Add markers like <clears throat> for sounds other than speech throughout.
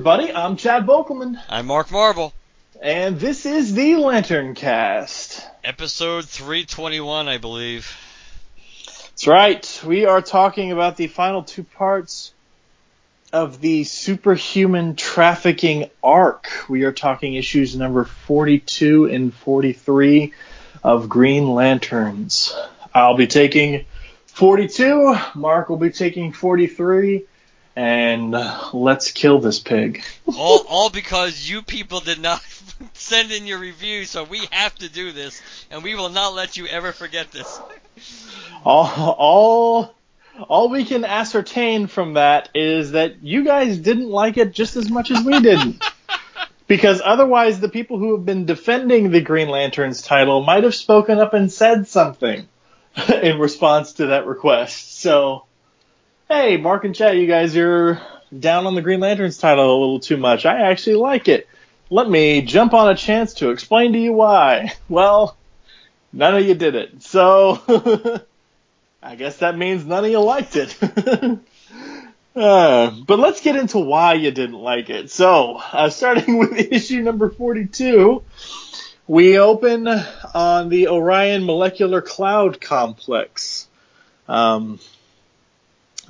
everybody. I'm Chad Bokelman, I'm Mark Marble. and this is the Lantern Cast. Episode 321, I believe. That's right. We are talking about the final two parts of the superhuman trafficking arc. We are talking issues number 42 and 43 of Green Lanterns. I'll be taking 42. Mark will be taking 43. And let's kill this pig. All, <laughs> all because you people did not <laughs> send in your review, so we have to do this, and we will not let you ever forget this. all all all we can ascertain from that is that you guys didn't like it just as much as we didn't. <laughs> because otherwise the people who have been defending the Green Lanterns title might have spoken up and said something in response to that request. So hey, Mark and Chad, you guys you're down on the Green Lanterns title a little too much. I actually like it. Let me jump on a chance to explain to you why. <laughs> Well, none of you did it. So <laughs> I guess that means none of you liked it. <laughs> uh, but let's get into why you didn't like it. So, uh, starting with issue number 42, we open on the Orion Molecular Cloud Complex. Um,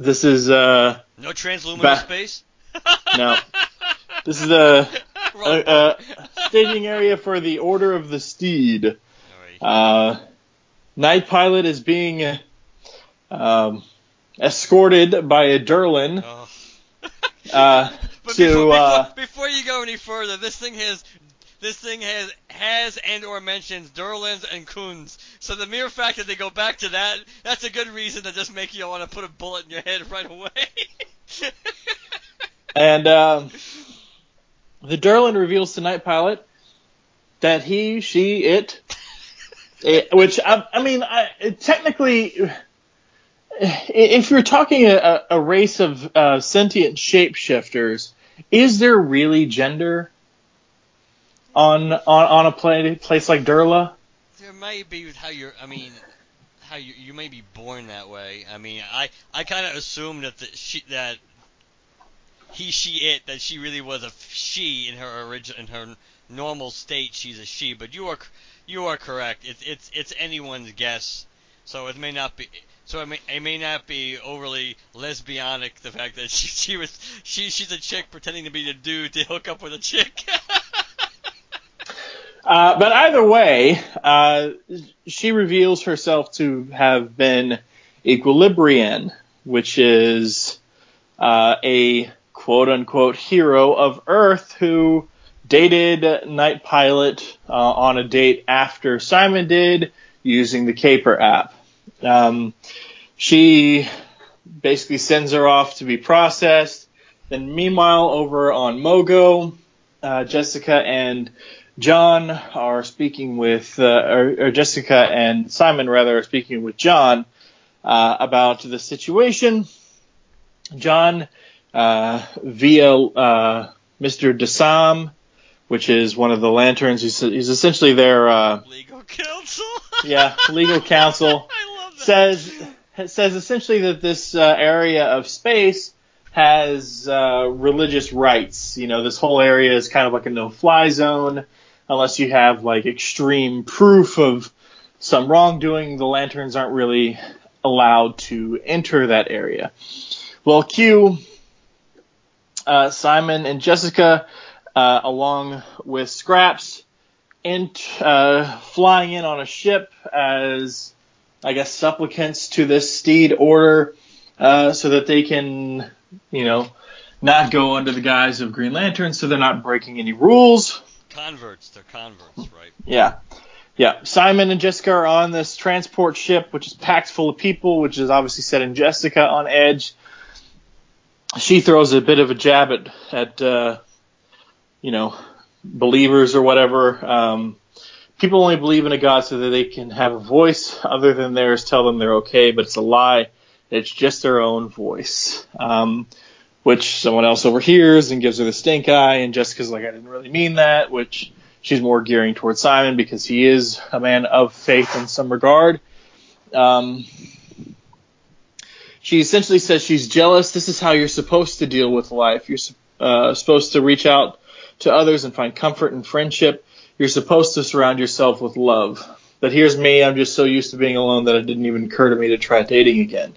this is, uh, No transluminal Ba- space? <laughs> no. <laughs> This is a, a, a staging area for the Order of the Steed. Uh, Night Pilot is being um, escorted by a Durlan Oh. <laughs> uh, to. before, uh, before, before you go any further, this thing has this thing has has and or mentions Durlans and Khunds. So the mere fact that they go back to that, that's a good reason to just make you want to put a bullet in your head right away. <laughs> and um, the Durlin reveals to Night Pilot that he, she, it, it which I, I mean, I, technically, if you're talking a, a race of uh, sentient shapeshifters, is there really gender on on on a play, place like Durla? there may be how you're. I mean, how you you may be born that way. I mean, I I kind of assumed that the, she that he she it that she really was a she in her origin in her normal state. She's a she, but you are you are correct. It's it's it's anyone's guess. So it may not be. So it may, it may not be overly lesbianic. The fact that <laughs> she she was she she's a chick pretending to be a dude to hook up with a chick. <laughs> Uh, but either way, uh, she reveals herself to have been Equilibrian, which is uh, a quote unquote hero of Earth who dated Night Pilot uh, on a date after Simon did using the Caper app. Um, she basically sends her off to be processed. Then, meanwhile, over on Mogo, uh, Jessica and John are speaking with, uh, or, or Jessica and Simon rather are speaking with John uh, about the situation. John, uh, via uh, Mr. Desam, which is one of the lanterns, he's, he's essentially their uh, Legal counsel. yeah legal counsel <laughs> I love that. says says essentially that this uh, area of space has uh, religious rights. You know, this whole area is kind of like a no-fly zone unless you have like extreme proof of some wrongdoing. The lanterns aren't really allowed to enter that area. Well, Q, uh, Simon, and Jessica, uh, along with Scraps, in, uh, flying in on a ship as, I guess, supplicants to this steed order, uh, so that they can, you know, not go under the guise of Green Lantern, so they're not breaking any rules. Converts, they're converts, right? Yeah. Yeah. Simon and Jessica are on this transport ship, which is packed full of people, which is obviously setting Jessica on edge. She throws a bit of a jab at, at uh, you know, believers or whatever. Um, people only believe in a God so that they can have a voice other than theirs, tell them they're okay, but it's a lie. It's just their own voice. Um, which someone else overhears and gives her the stink eye, and Jessica's like, I didn't really mean that, which she's more gearing towards Simon because he is a man of faith in some regard. Um, she essentially says she's jealous. This is how you're supposed to deal with life. You're uh, supposed to reach out to others and find comfort and friendship. You're supposed to surround yourself with love. But here's me. I'm just so used to being alone that it didn't even occur to me to try dating again.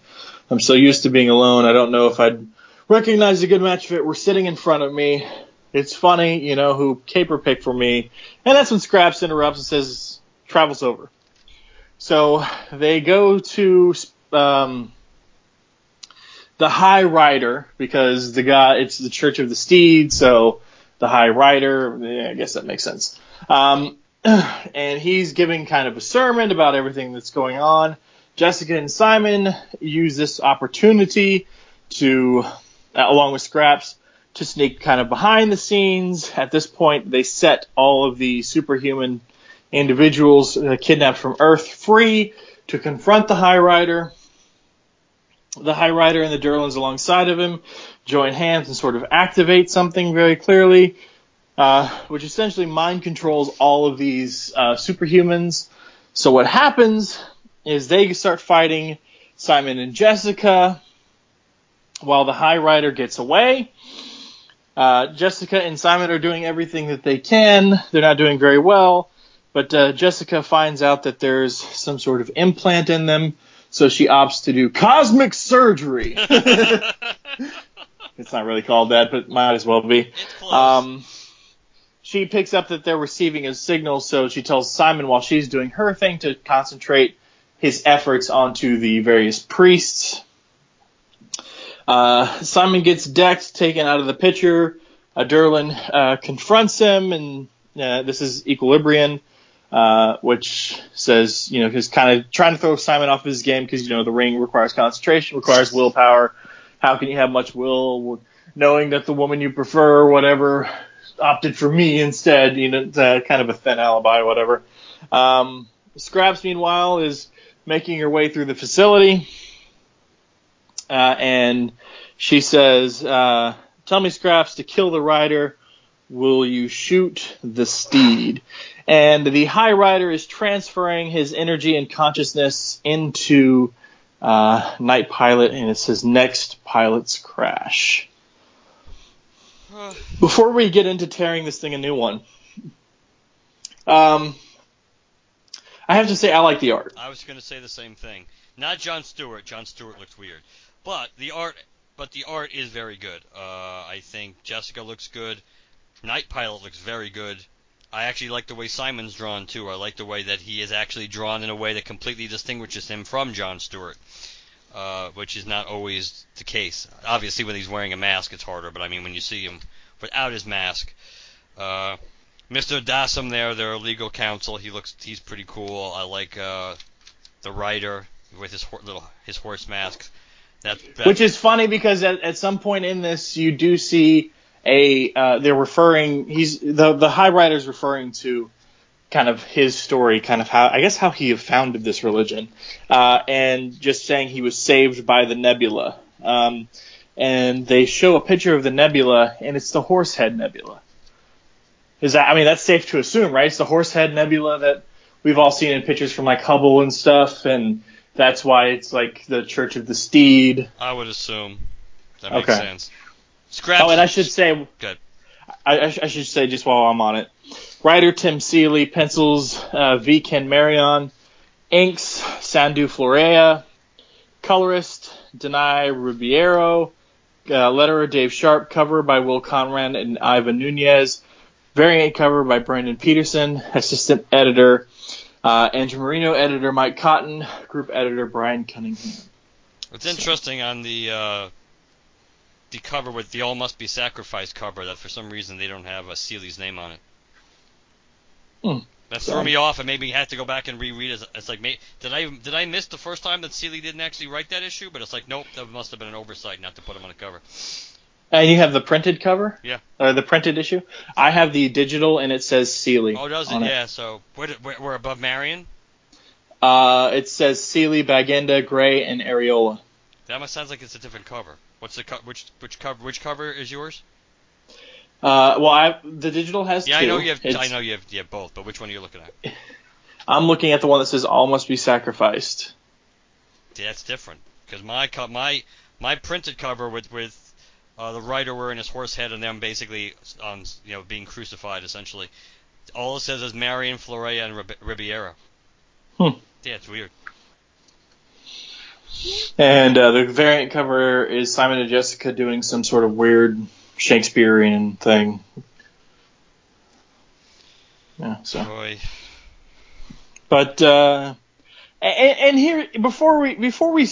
I'm so used to being alone. I don't know if I'd recognize a good match fit were sitting in front of me. It's funny, you know, who caper picked for me. And that's when Scraps interrupts and says, travel's over. So they go to um, the High Rider because the guy, it's the Church of the Steed, so the High Rider, yeah, I guess that makes sense. Um, <clears throat> and he's giving kind of a sermon about everything that's going on. Jessica and Simon use this opportunity to uh, along with Scraps, to sneak kind of behind the scenes. At this point, they set all of the superhuman individuals uh, kidnapped from Earth free to confront the High Rider. The High Rider and the Durlans alongside of him join hands and sort of activate something very clearly, uh, which essentially mind controls all of these uh, superhumans. So what happens is they start fighting Simon and Jessica while the High Rider gets away. Uh, Jessica and Simon are doing everything that they can. They're not doing very well, but uh, Jessica finds out that there's some sort of implant in them, so she opts to do cosmic surgery. <laughs> <laughs> it's not really called that, but might as well be. Um, she picks up that they're receiving a signal, so she tells Simon while she's doing her thing to concentrate his efforts onto the various priests uh, Simon gets decked, taken out of the picture. Uh, Durlan uh, confronts him, and uh, this is Equilibrian, uh, which says, you know, he's kind of trying to throw Simon off his game because, you know, the ring requires concentration, requires willpower. How can you have much will knowing that the woman you prefer or whatever opted for me instead? You know, kind of a thin alibi whatever. Um, Scraps, meanwhile, is making her way through the facility uh, and she says, uh, "Tell me, Scraps, to kill the rider, will you shoot the steed?" And the High Rider is transferring his energy and consciousness into uh, Night Pilot, and it's his next pilot's crash. <sighs> Before we get into tearing this thing a new one, um, I have to say I like the art. I was going to say the same thing. Not John Stewart. John Stewart looks weird. But the art, but the art is very good. Uh, I think Jessica looks good. Night Pilot looks very good. I actually like the way Simon's drawn too. I like the way that he is actually drawn in a way that completely distinguishes him from John Stewart, uh, which is not always the case. Obviously, when he's wearing a mask, it's harder. But I mean, when you see him without his mask, uh, Mr. Dassam there, their legal counsel, he looks he's pretty cool. I like uh, the writer with his ho- little his horse mask. Which is funny because at, at some point in this, you do see a uh, they're referring he's the the High Rider's referring to kind of his story, kind of how I guess how he founded this religion, uh, and just saying he was saved by the nebula. Um, and they show a picture of the nebula, and it's the Horsehead Nebula. Is that I mean that's safe to assume, right? It's the Horsehead Nebula that we've all seen in pictures from like Hubble and stuff, and that's why it's like the Church of the Steed. I would assume. That makes Okay. sense. Scraps. Oh, and I should say, Good. I, I, I should say just while I'm on it, writer Tim Seeley, pencils uh, V. Ken Marion, inks Sandu Florea, colorist Dinei Ribeiro, uh, letterer Dave Sharpe, cover by Will Conrad and Ivan Nunes, variant cover by Brandon Peterson, assistant editor uh, Andrew Marino, editor Mike Cotton, group editor Brian Cunningham. It's interesting on the uh, the cover with the All Must Be Sacrificed cover that for some reason they don't have a Seeley's name on it. Hmm. That threw me off, and made me have to go back and reread it. It's like, did I did I miss the first time that Seeley didn't actually write that issue? But it's like, nope, that must have been an oversight not to put him on the cover. And you have the printed cover? Yeah. Or the printed issue? I have the digital, and it says Seeley. Oh, does it? Yeah. So we're, we're above Marion. Uh, it says Seeley, Bagenda, Gray, and Areola. That must sounds like it's a different cover. What's the co- which which cover which cover is yours? Uh, well, I the digital has yeah, two. I know you have. It's, I know you have, you have both, but which one are you looking at? <laughs> I'm looking at the one that says "All must be sacrificed." Yeah, that's different because my co- my my printed cover with with uh, the writer wearing his horse head and them basically um you know being crucified essentially. All it says is Marion Florea and Rib- Ribiera. Hmm. Yeah, it's weird. And uh, the variant cover is Simon and Jessica doing some sort of weird Shakespearean thing. Yeah, so. Boy. But uh, and, and here before we before we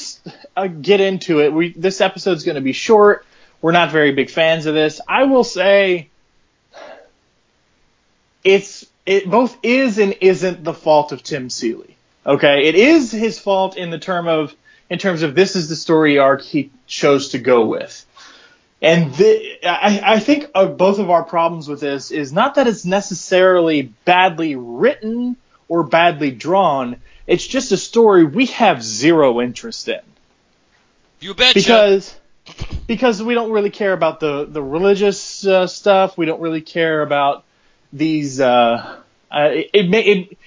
uh, get into it, we this episode's going to be short. We're not very big fans of this. I will say it's it both is and isn't the fault of Tim Seeley. Okay, it is his fault in the term of in terms of this is the story arc he chose to go with. And I, I think of both of our problems with this is not that it's necessarily badly written or badly drawn. It's just a story we have zero interest in. You betcha. Because because we don't really care about the the religious uh, stuff. We don't really care about these. Uh, uh, it, it may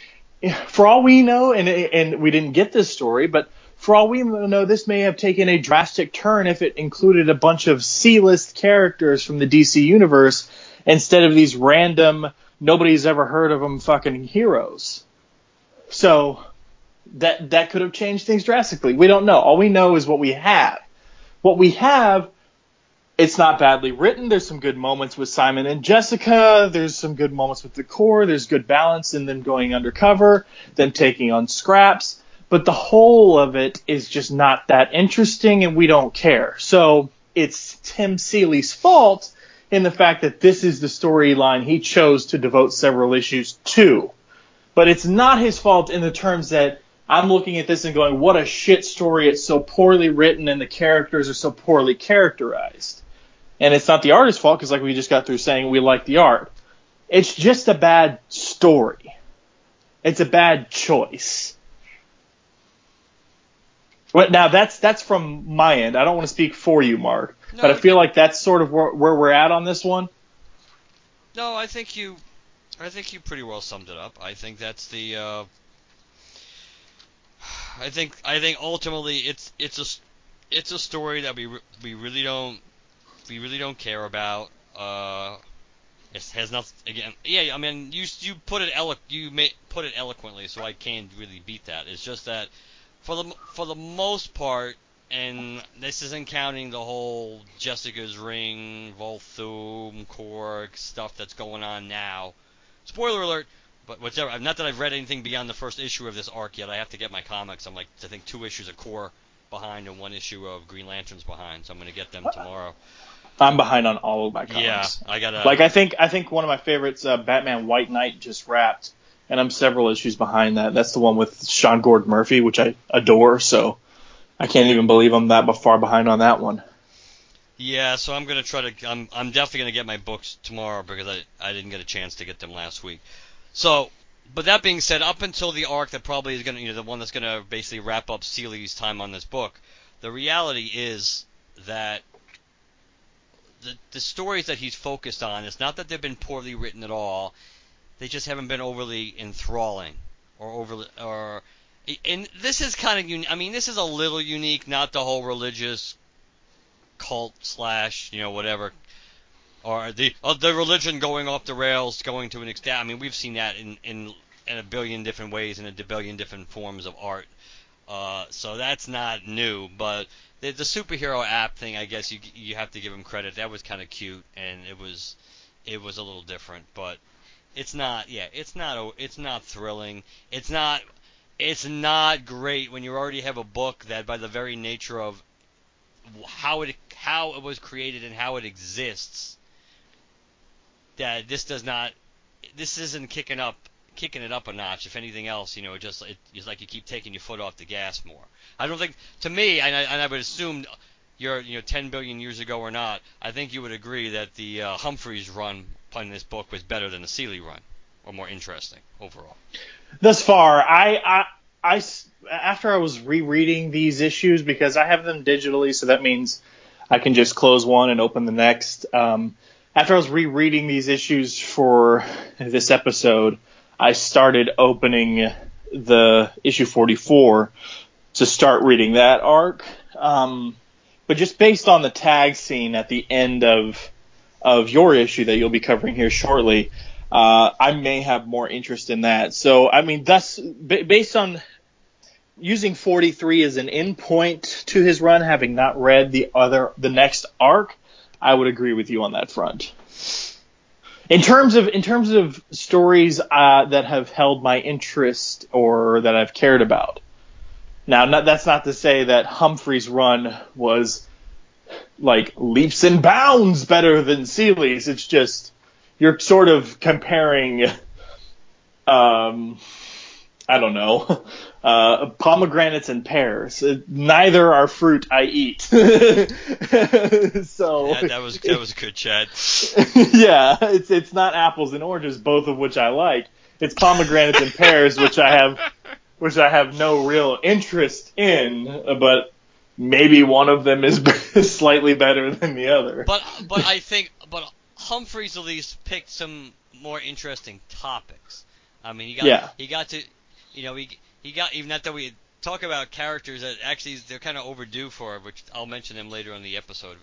it, for all we know, and and we didn't get this story, but for all we know, this may have taken a drastic turn if it included a bunch of C-list characters from the DC universe instead of these random nobody's ever heard of them fucking heroes. So that that could have changed things drastically. We don't know. All we know is what we have. What we have, it's not badly written. There's some good moments with Simon and Jessica. There's some good moments with the Corps. There's good balance in them going undercover, them taking on scraps. But the whole of it is just not that interesting, and we don't care. So it's Tim Seeley's fault in the fact that this is the storyline he chose to devote several issues to. But it's not his fault in the terms that I'm looking at this and going, what a shit story. It's so poorly written and the characters are so poorly characterized. And it's not the artist's fault because, like we just got through saying, we like the art. It's just a bad story. It's a bad choice. But now that's that's from my end. I don't want to speak for you, Mark, No, but I feel like that's sort of where, where we're at on this one. No, I think you, I think you pretty well summed it up. I think that's the. Uh, I think I think ultimately it's it's a it's a story that we we really don't we really don't care about. Uh, it has nothing again. Yeah, I mean you you put it elo- you put it eloquently, so I can't really beat that. It's just that for the for the most part, and this isn't counting the whole Jessica's Ring, Volthoom, Cork stuff that's going on now. Spoiler alert, but whatever. Not that I've read anything beyond the first issue of this arc yet. I have to get my comics. I'm like, I think two issues of Corps behind and one issue of Green Lanterns behind, so I'm going to get them tomorrow. I'm behind on all of my comics. Yeah, I gotta. Like I think I think one of my favorites, uh, Batman White Knight, just wrapped, and I'm several issues behind that. That's the one with Sean Gordon Murphy, which I adore. So I can't even believe I'm that far behind on that one. Yeah, so I'm gonna try to. I'm I'm definitely gonna get my books tomorrow because I I didn't get a chance to get them last week. So, but that being said, up until the arc that probably is gonna, you know, the one that's gonna basically wrap up Seeley's time on this book, the reality is that the the stories that he's focused on, it's not that they've been poorly written at all. They just haven't been overly enthralling or overly or. And this is kind of unique. I mean, this is a little unique, not the whole religious cult slash, you know, whatever, or the uh, the religion going off the rails, going to an extent. I mean, we've seen that in in, in a billion different ways in a billion different forms of art. Uh, so that's not new, but the, the superhero app thing, I guess you you have to give him credit. That was kind of cute, and it was it was a little different, but it's not. Yeah, it's not. a- It's not thrilling. It's not. It's not great when you already have a book that, by the very nature of how it how it was created and how it exists, that this does not. This isn't kicking up kicking it up a notch. If anything else, you know, it just it, it's like you keep taking your foot off the gas more. I don't think, to me, and I, and I would assume you're you know 10 billion years ago or not, I think you would agree that the uh, Humphries run in this book was better than the Seeley run, or more interesting overall. Thus far, I, I, after I was rereading these issues because I have them digitally, so that means I can just close one and open the next. Um, after I was rereading these issues for this episode, I started opening the issue 44 to start reading that arc. Um, but just based on the tag scene at the end of of your issue that you'll be covering here shortly, uh, I may have more interest in that. So, I mean, thus, b- based on using 43 as an endpoint to his run, having not read the other, the next arc, I would agree with you on that front. In terms of in terms of stories uh, that have held my interest or that I've cared about. Now, not, that's not to say that Humphries' run was like leaps and bounds better than Seeley's. It's just you're sort of comparing, um, I don't know, <laughs> uh, pomegranates and pears. Uh, Neither are fruit I eat. <laughs> so Yeah, that was that was a good, Chad. <laughs> yeah, it's it's not apples and oranges, both of which I like. It's pomegranates and pears, which I have, which I have no real interest in. But maybe one of them is slightly better than the other. But but I think but Humphries at least picked some more interesting topics. I mean, he got Yeah. he got to, you know, he he got even not that we talk about characters that actually they're kind of overdue for, which I'll mention them later in the episode.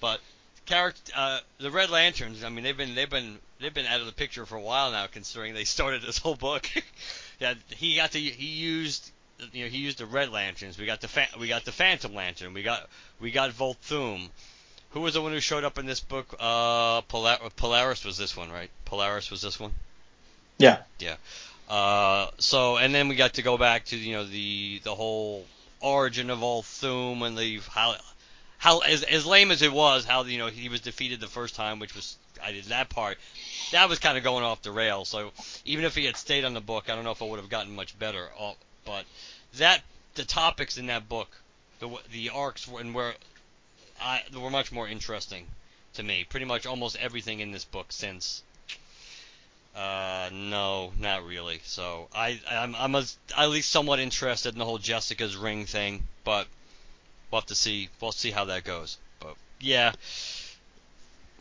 But character, uh, the Red Lanterns. I mean, they've been they've been they've been out of the picture for a while now, considering they <laughs> started this whole book. <laughs> yeah, he got to he used you know he used the Red Lanterns. We got the fa- we got the Phantom Lantern. We got we got Volthoom. Who was the one who showed up in this book? Uh, Polar- Polaris was this one, right? Polaris was this one. Yeah. Yeah, Uh, so and then we got to go back to you know the the whole origin of Volthoom and the how how as as lame as it was how you know he was defeated the first time, which was I did that part. That was kind of going off the rail So even if he had stayed on the book, I don't know if it would have gotten much better. Uh, But that the topics in that book, the the arcs were- and were I were much more interesting to me. Pretty much almost everything in this book since. Uh, no, not really. So I, I'm, I'm a, at least somewhat interested in the whole Jessica's ring thing, but we'll have to see. We'll see how that goes. But yeah,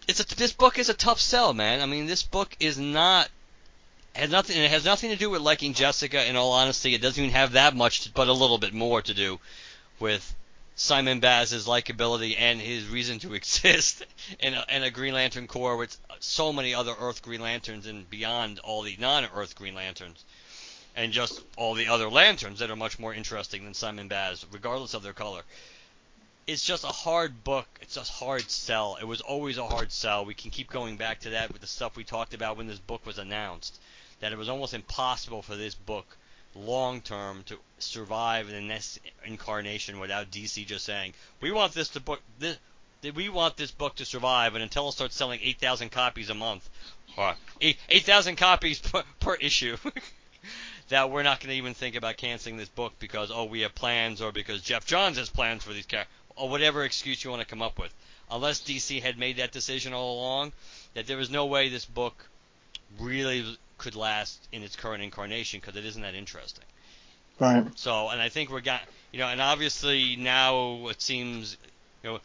it's a, this book is a tough sell, man. I mean, this book is not has nothing. It has nothing to do with liking Jessica. In all honesty, it doesn't even have that much, to, but a little bit more to do with Simon Baz's likability and his reason to <laughs> exist in a, in a Green Lantern Corps with so many other Earth Green Lanterns and beyond all the non-Earth Green Lanterns, and just all the other lanterns that are much more interesting than Simon Baz, regardless of their color. It's just a hard book. It's just hard sell. It was always a hard sell. We can keep going back to that with the stuff we talked about when this book was announced. That it was almost impossible for this book long term to survive in the next incarnation without DC just saying, "We want this to book this, we want this book to survive," and until it starts selling 8,000 copies a month, or 8,000 copies per, per issue, <laughs> that we're not going to even think about canceling this book because oh we have plans or because Geoff Johns has plans for these characters or whatever excuse you want to come up with. Unless DC had made that decision all along, that there was no way this book really could last in its current incarnation because it isn't that interesting. right. So, and I think we're got, you know, and obviously now it seems, you know,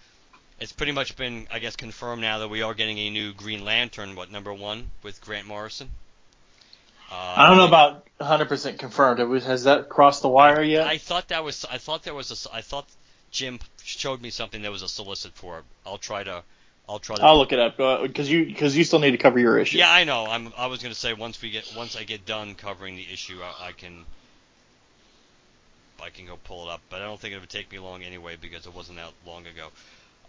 it's pretty much been, I guess, confirmed now that we are getting a new Green Lantern, what number one with Grant Morrison. Uh, I don't know about 100% confirmed. It was, has that crossed the wire yet? I thought that was, I thought there was a, I thought Jim showed me something that was a solicit for it. I'll try to, I'll try to. I'll look it up because you because you still need to cover your issue. Yeah, I know. I'm. I was gonna say once we get once I get done covering the issue, I, I can. I can go pull it up, but I don't think it would take me long anyway because it wasn't that long ago.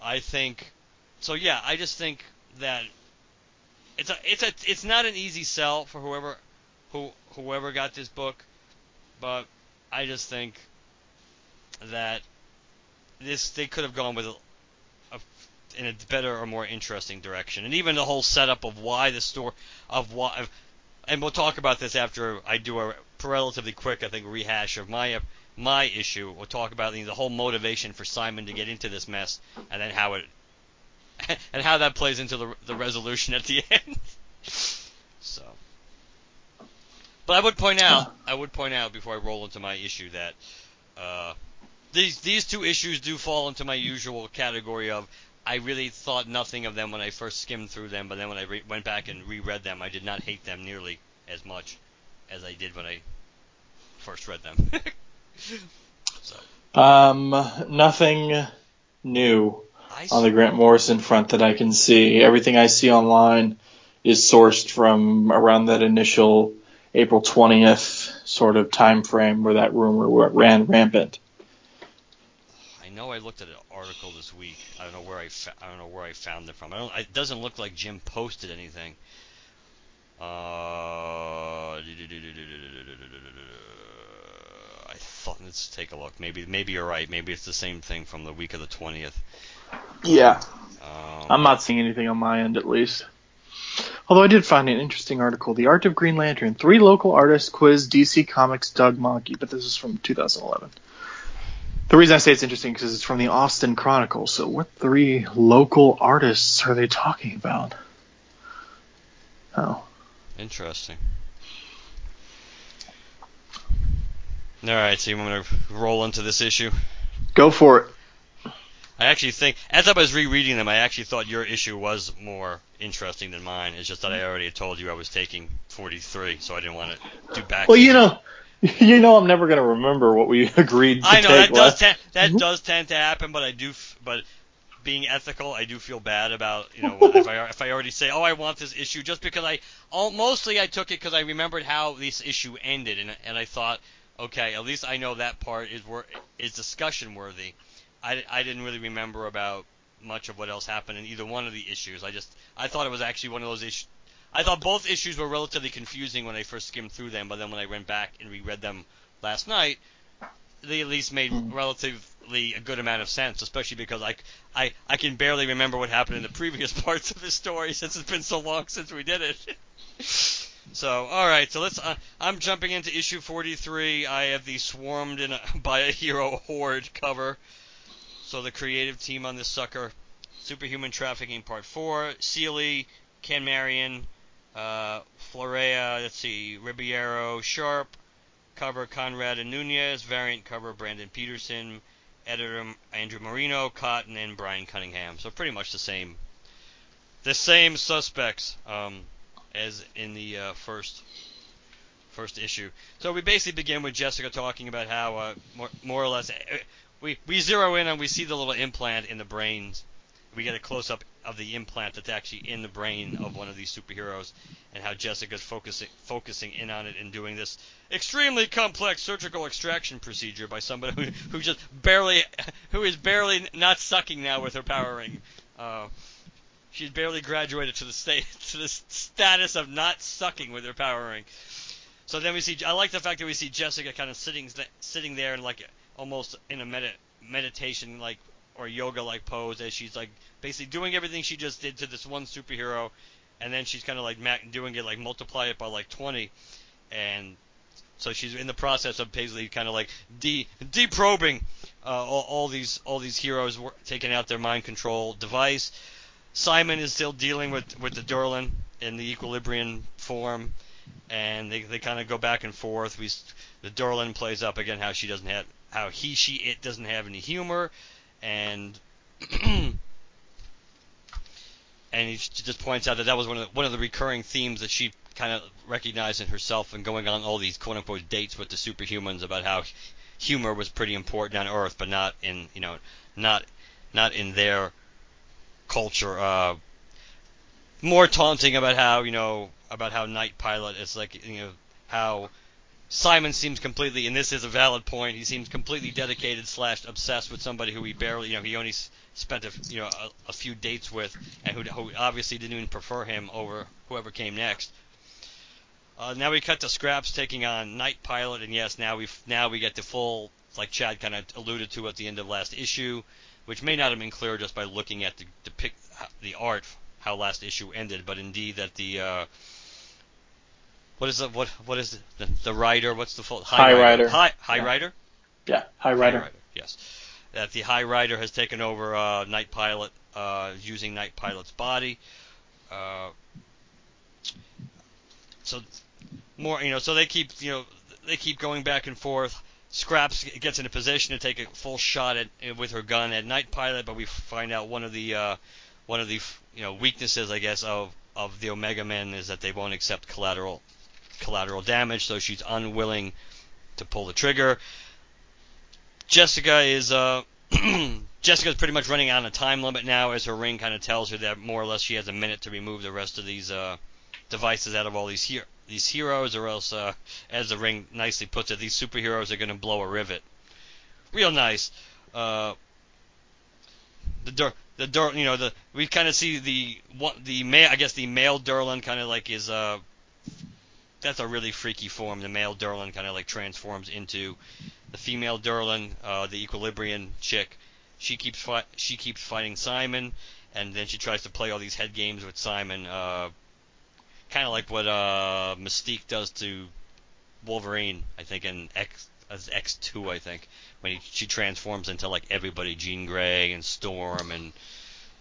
I think. So yeah, I just think that it's a it's a it's not an easy sell for whoever who whoever got this book, but I just think that this they could have gone with in a better or more interesting direction, and even the whole setup of why the store of why, and we'll talk about this after I do a relatively quick, I think, rehash of my my issue. We'll talk about the whole motivation for Simon to get into this mess, and then how it <laughs> and how that plays into the the resolution at the <laughs> end. so, but I would point out, I would point out before I roll into my issue that uh, these these two issues do fall into my usual category of I really thought nothing of them when I first skimmed through them, but then when I re- went back and reread them, I did not hate them nearly as much as I did when I first read them. <laughs> so. Um, nothing new on the Grant Morrison front that I can see. Everything I see online is sourced from around that initial April 20th sort of time frame where that rumor ran rampant. I know I looked at an article this week. I don't know where I fa- I don't know where I found it from. I don't. It doesn't look like Jim posted anything. Uh, I thought. Let's take a look. Maybe maybe you're right. Maybe it's the same thing from the week of the 20th. Yeah. Um, I'm not seeing anything on my end, at least. Although I did find an interesting article, "The Art of Green Lantern: Three Local Artists Quiz DC Comics Doug Mahnke," but this is from 2011. The reason I say it's interesting because it's from the Austin Chronicle. So, what three local artists are they talking about? Oh, interesting. All right, so you want to roll into this issue? Go for it. I actually think, as I was rereading them, I actually thought your issue was more interesting than mine. It's just that I already told you I was taking 43, so I didn't want to do back. Well, you know, <laughs> you know, I'm never going to remember what we <laughs> agreed to I know that does ten- that mm-hmm. does tend to happen, but I do, f- but being ethical, I do feel bad about you know if I if I already say oh I want this issue just because I all, mostly I took it because I remembered how this issue ended and and I thought okay at least I know that part is wor- is discussion worthy I, I didn't really remember about much of what else happened in either one of the issues. I just I thought it was actually one of those issues. I thought both issues were relatively confusing when I first skimmed through them, but then when I went back and reread them last night, they at least made relatively a good amount of sense, especially because I, I, I can barely remember what happened in the previous <laughs> parts of the story since it's been so long since we did it. <laughs> so, all right, so let's. Uh, I'm jumping into issue 43. I have the swarmed in a, <laughs> by a hero horde cover. So the creative team on this sucker, Superhuman Trafficking Part 4, Seeley, Ken Marion, uh, Florea, let's see, Ribeiro, Sharpe, cover Conrad and Nunes, variant cover Brandon Peterson, editor Andrew Marino, Cotton, and Brian Cunningham. So pretty much the same, the same suspects um, as in the uh, first first issue. So we basically begin with Jessica talking about how uh, more, more or less we we zero in and we see the little implant in the brains. We get a close up of the implant that's actually in the brain of one of these superheroes, and how Jessica's focusing focusing in on it and doing this extremely complex surgical extraction procedure by somebody who, who just barely who is barely not sucking now with her power ring. Uh, she's barely graduated to the state to the status of not sucking with her power ring. So then we see. I like the fact that we see Jessica kind of sitting sitting there and like almost in a med- meditation like or yoga like pose as she's like basically doing everything she just did to this one superhero and then she's kind of like doing it like multiply it by like 20 and so she's in the process of basically kind of like de deprobing uh, all, all these all these heroes taking out their mind control device. Simon is still dealing with with the Durlan in the equilibrium form, and they they kind of go back and forth. We the Durlan plays up again how she doesn't have how he, she, it doesn't have any humor, and <clears throat> and he just points out that that was one of the, one of the recurring themes that she kind of recognized in herself and going on all these quote unquote dates with the superhumans about how humor was pretty important on Earth, but not in you know not not in their culture. Uh, more taunting about how you know about how Night Pilot is like you know how Simon seems completely, and this is a valid point. He seems completely dedicated slash obsessed with somebody who he barely, you know, he only spent a you know a, a few dates with, and who, who obviously didn't even prefer him over whoever came next. Uh, now we cut to Scraps taking on Night Pilot, and yes, now we now we get the full, like Chad kind of alluded to at the end of last issue, which may not have been clear just by looking at the depict the art how last issue ended, but indeed that the uh, what is the what what is the, the rider? What's the full High, Rider? High High Yeah. Rider. Yeah, High Rider. High Rider, yes. That the High Rider has taken over uh, Night Pilot, uh, using Night Pilot's body. Uh, so more, you know, so they keep, you know, they keep going back and forth. Scraps gets in a position to take a full shot at with her gun at Night Pilot, but we find out one of the uh, one of the you know weaknesses, I guess, of of the Omega Men is that they won't accept collateral collateral damage, so she's unwilling to pull the trigger. Jessica is uh <clears throat> Jessica's pretty much running out of time limit now as her ring kind of tells her that more or less she has a minute to remove the rest of these uh, devices out of all these here these heroes or else uh, as the ring nicely puts it these superheroes are going to blow a rivet. Real nice. Uh, the Dur- the Dur- you know the we kind of see the what the male I guess the male Durlan kind of like is uh that's a really freaky form. The male Durlan kind of like transforms into the female Durlan, uh, the Equilibrium chick. She keeps fi- she keeps fighting Simon, and then she tries to play all these head games with Simon, uh, kind of like what uh, Mystique does to Wolverine, I think in X as X2, I think when he, she transforms into like everybody, Jean Grey and Storm and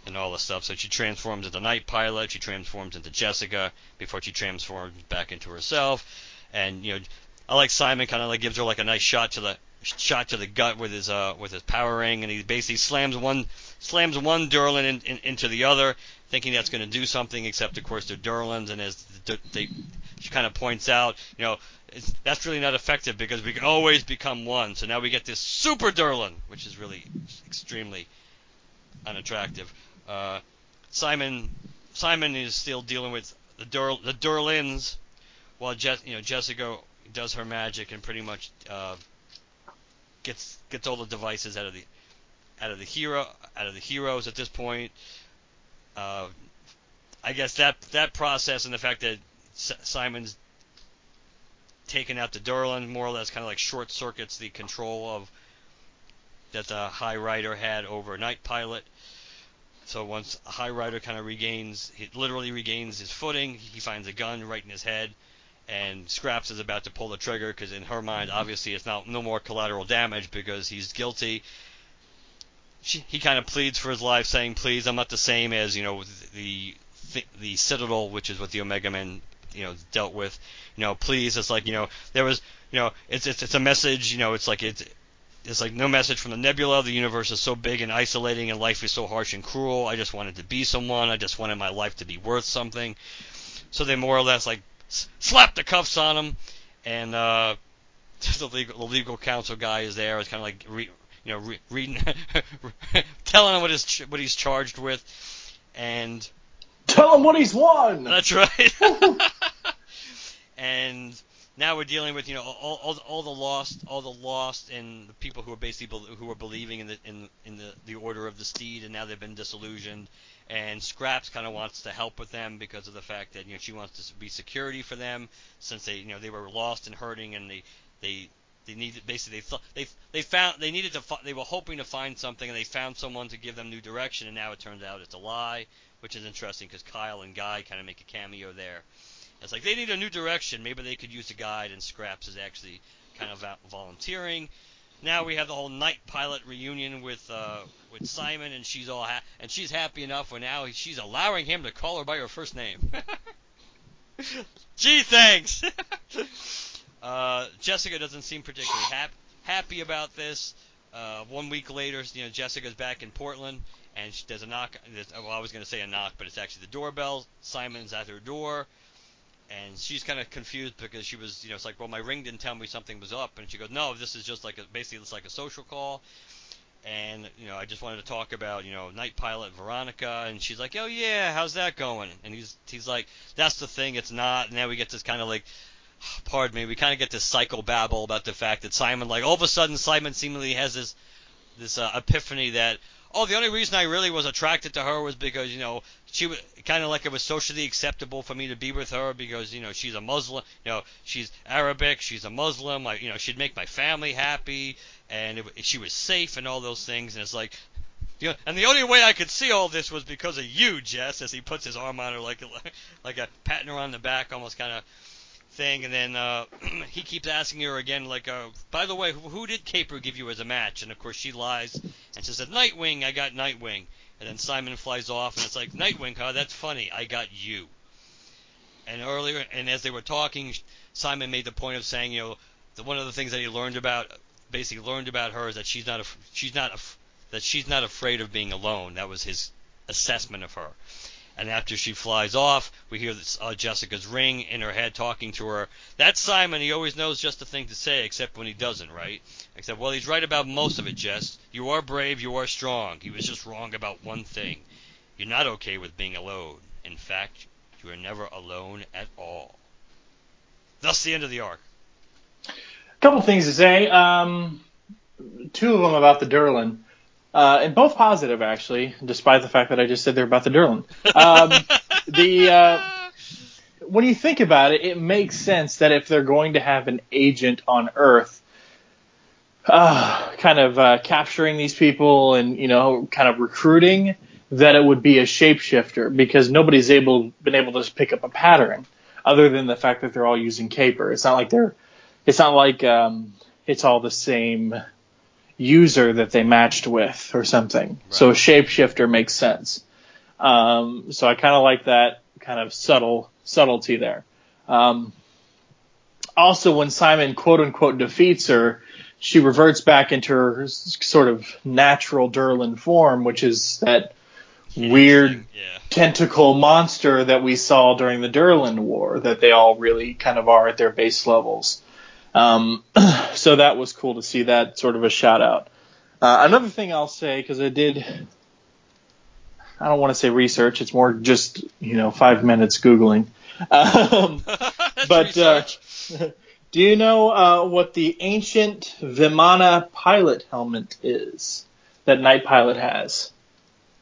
and all the stuff. So she transforms into Night Pilot, she transforms into Jessica before she transforms back into herself. And you know, I like Simon kind of like gives her like a nice shot to the shot to the gut with his uh with his power ring, and he basically slams one slams one Durlan in, in, into the other, thinking that's going to do something. Except of course they're Durlans, and as they she kind of points out, you know. That's really not effective because we can always become one. So now we get this super Durlan, which is really extremely unattractive. Uh, Simon Simon is still dealing with the Dur the Durlans, while Je- you know Jessica does her magic and pretty much uh, gets gets all the devices out of the out of the hero out of the heroes at this point. Uh, I guess that that process and the fact that S- Simon's taken out the Durlan more or less kind of like short circuits the control of that the High Rider had over Night Pilot. So once High Rider kind of regains, he literally regains his footing, he finds a gun right in his head, and Scraps is about to pull the trigger because in her mind, obviously, it's not no more collateral damage because he's guilty. She, he kind of pleads for his life, saying, "Please, I'm not the same as you know the the, the Citadel, which is what the Omega Men you know dealt with. You know, please, it's like you know there was you know it's it's it's a message. You know, it's like it's it's like no message from the nebula. The universe is so big and isolating, and life is so harsh and cruel. I just wanted to be someone. I just wanted my life to be worth something. So they more or less like s- slap the cuffs on him, and uh, <laughs> the legal the legal counsel guy is there. It's kind of like re, you know re, reading, <laughs> telling him what his ch- what he's charged with, and Tell him what he's won. that's right. <laughs> and now we're dealing with you know all, all, all the lost, all the lost, and the people who are basically who are believing in the in in the the order of the steed, and now they've been disillusioned. And Scraps kind of wants to help with them because of the fact that you know she wants to be security for them since they you know they were lost and hurting, and they they they needed basically they they they found they needed to they were hoping to find something and they found someone to give them new direction and now it turns out it's a lie which is interesting because Kyle and Guy kind of make a cameo there it's like they need a new direction maybe they could use a guide and Scraps is actually kind of volunteering now we have the whole night pilot reunion with uh, with Simon and she's all ha- and she's happy enough where now she's allowing him to call her by her first name <laughs> gee thanks <laughs> Uh, Jessica doesn't seem particularly hap- happy about this. Uh, one week later, you know, Jessica's back in Portland, and she, there's a knock. Well, I was going to say a knock, but it's actually the doorbell. Simon's at her door, and she's kind of confused because she was, you know, it's like, well, my ring didn't tell me something was up, and she goes, no, this is just like a, basically it's like a social call. And you know, I just wanted to talk about you know Night Pilot Veronica, and she's like, oh yeah, how's that going? And he's he's like, that's the thing, it's not. And now we get this kind of like <sighs> pardon me, we kind of get this psycho babble about the fact that Simon, like all of a sudden, Simon seemingly has this this uh, epiphany that, oh, the only reason I really was attracted to her was because you know she was kind of like it was socially acceptable for me to be with her because you know she's a Muslim, you know she's Arabic, she's a Muslim, I, you know she'd make my family happy, and it, she was safe and all those things, and it's like. You know, and the only way I could see all this was because of you, Jess, as he puts his arm on her like <laughs> like a patting her on the back, almost kind of thing, and then uh, <clears throat> he keeps asking her again, like, uh, by the way, who, who did Caper give you as a match? And of course she lies, and said, Nightwing, I got Nightwing. And then Simon flies off, and it's like, Nightwing, huh? That's funny. I got you. And earlier, and as they were talking, Simon made the point of saying, you know, the, one of the things that he learned about, basically learned about her is that she's not, a, she's not, a, that she's not afraid of being alone. That was his assessment of her. And after she flies off, we hear this, uh, Jessica's ring in her head talking to her. That's Simon. He always knows just the thing to say, except when he doesn't, right? Except, well, he's right about most of it, Jess. You are brave, you are strong. He was just wrong about one thing. You're not okay with being alone. In fact, you are never alone at all. Thus, the end of the arc. A couple things to say. Um, two of them about the Durlan. Uh, and both positive actually, despite the fact that I just said they're about the Durlan. Um, <laughs> the uh, when you think about it, it makes sense that if they're going to have an agent on Earth, uh, kind of uh, capturing these people and you know, kind of recruiting, that it would be a shapeshifter because nobody's able been able to pick up a pattern other than the fact that they're all using caper. It's not like they're, it's not like um, it's all the same user that they matched with or something. Right. So a shapeshifter makes sense. Um, so I kind of like that kind of subtle subtlety there. Um, also, when Simon quote unquote defeats her, she reverts back into her sort of natural Durlan form, which is that weird yeah. tentacle monster that we saw during the Durlan War, that they all really kind of are at their base levels. Um, <clears throat> so that was cool to see that sort of a shout out. Uh, another thing I'll say, because I did, I don't want to say research, it's more just, you know, five minutes Googling. <laughs> Um, <laughs> but uh, <laughs> do you know uh, what the ancient Vimana pilot helmet is that Night Pilot has?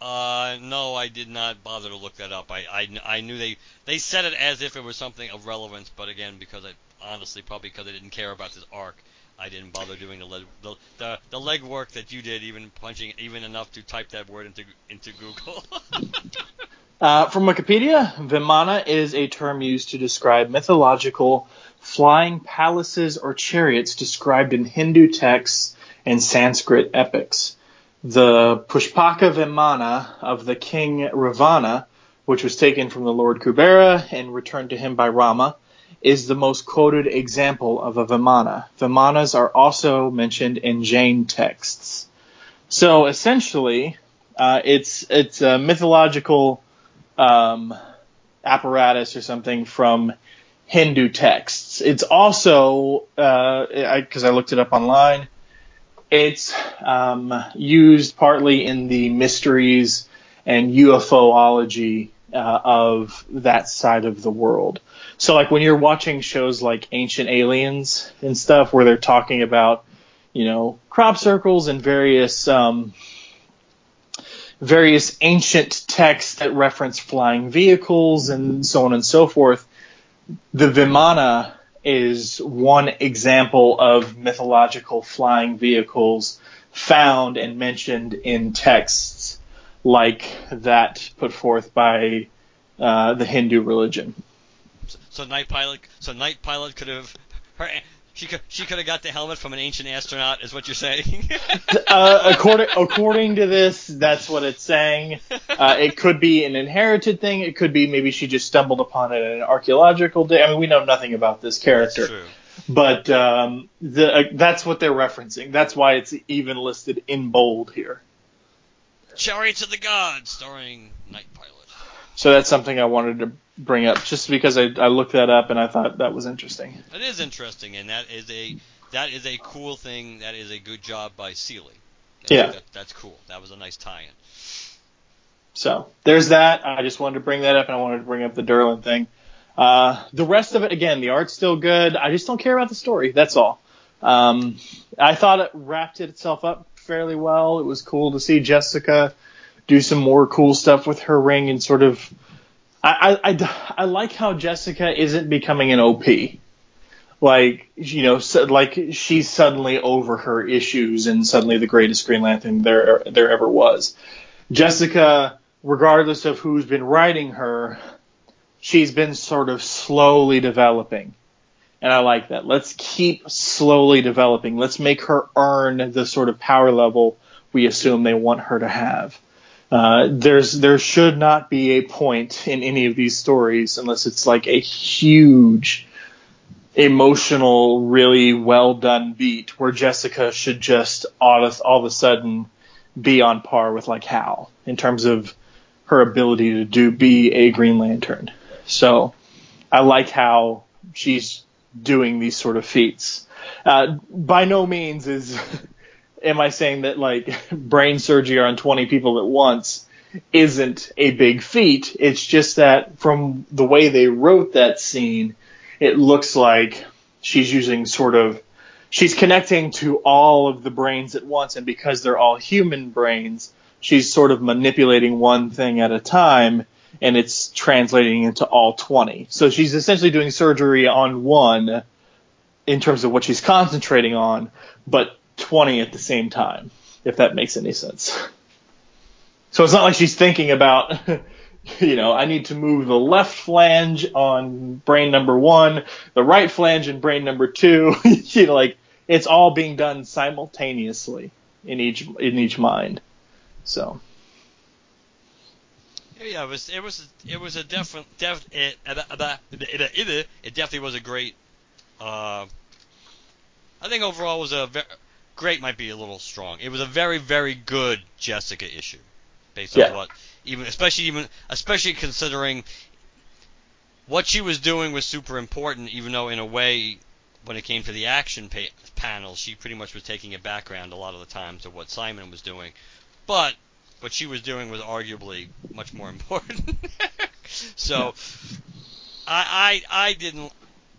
Uh, no, I did not bother to look that up. I, I, I knew they they said it as if it was something of relevance, but again, because I honestly probably because I didn't care about this arc, I didn't bother doing the le- the, the the legwork that you did, even punching even enough to type that word into into Google. <laughs> uh, from Wikipedia, Vimana is a term used to describe mythological flying palaces or chariots described in Hindu texts and Sanskrit epics. The Pushpaka Vimana of the king Ravana, which was taken from the Lord Kubera and returned to him by Rama, is the most quoted example of a Vimana. Vimanas are also mentioned in Jain texts. So essentially, uh, it's it's a mythological um, apparatus or something from Hindu texts. It's also because uh, I, I looked it up online it's um, used partly in the mysteries and UFOlogy uh, of that side of the world. So, like when you're watching shows like Ancient Aliens and stuff, where they're talking about, you know, crop circles and various um, various ancient texts that reference flying vehicles and so on and so forth, the Vimana is one example of mythological flying vehicles found and mentioned in texts like that put forth by uh, the Hindu religion. So Night Pilot, so Night Pilot could have her she could she could have got the helmet from an ancient astronaut, is what you're saying? <laughs> uh, according according to this, that's what it's saying. Uh, it could be an inherited thing. It could be maybe she just stumbled upon it in an archaeological day. I mean, we know nothing about this character. That's true. But um, the, uh, that's what they're referencing. That's why it's even listed in bold here. Chariots of the Gods, starring Night Pilot. So that's something I wanted to bring up just because I, I looked that up and I thought that was interesting. It is interesting, and that is a that is a cool thing. That is a good job by Seeley. yeah, that, that's cool. That was a nice tie-in. So there's that. I just wanted to bring that up, and I wanted to bring up the Durlan thing. Uh, the rest of it, again, the art's still good. I just don't care about the story. That's all. Um, I thought it wrapped itself up fairly well. It was cool to see Jessica do some more cool stuff with her ring and sort of. I, I, I, like how Jessica isn't becoming an OP. Like, you know, so, like she's suddenly over her issues and suddenly the greatest Green Lantern there there ever was. Jessica, regardless of who's been writing her, she's been sort of slowly developing. And I like that. Let's keep slowly developing. Let's make her earn the sort of power level we assume they want her to have. Uh, there's there should not be a point in any of these stories unless it's like a huge emotional, really well done beat where Jessica should just all of, all of a sudden be on par with like Hal in terms of her ability to do be a Green Lantern. So I like how she's doing these sort of feats. Uh, by no means is am I saying that like <laughs> brain surgery on 20 people at once isn't a big feat. It's just that from the way they wrote that scene, it looks like she's using sort of she's connecting to all of the brains at once and because they're all human brains, she's sort of manipulating one thing at a time and it's translating into all 20. So she's essentially doing surgery on one in terms of what she's concentrating on, but 20 at the same time, if that makes any sense. So it's not like she's thinking about, <laughs> you know, I need to move the left flange on brain number one, the right flange in brain number two. <laughs> you know, like it's all being done simultaneously in each in each mind. So. Yeah, it was it was it was a different def, it, it, it definitely was a great. Uh, I think overall was a very, great might be a little strong. It was a very very good Jessica issue, based on Yeah. what even especially even especially considering what she was doing was super important. Even though in a way, when it came to the action pa- panel, she pretty much was taking a background a lot of the times of what Simon was doing, but what she was doing was arguably much more <laughs> important. so I, I I didn't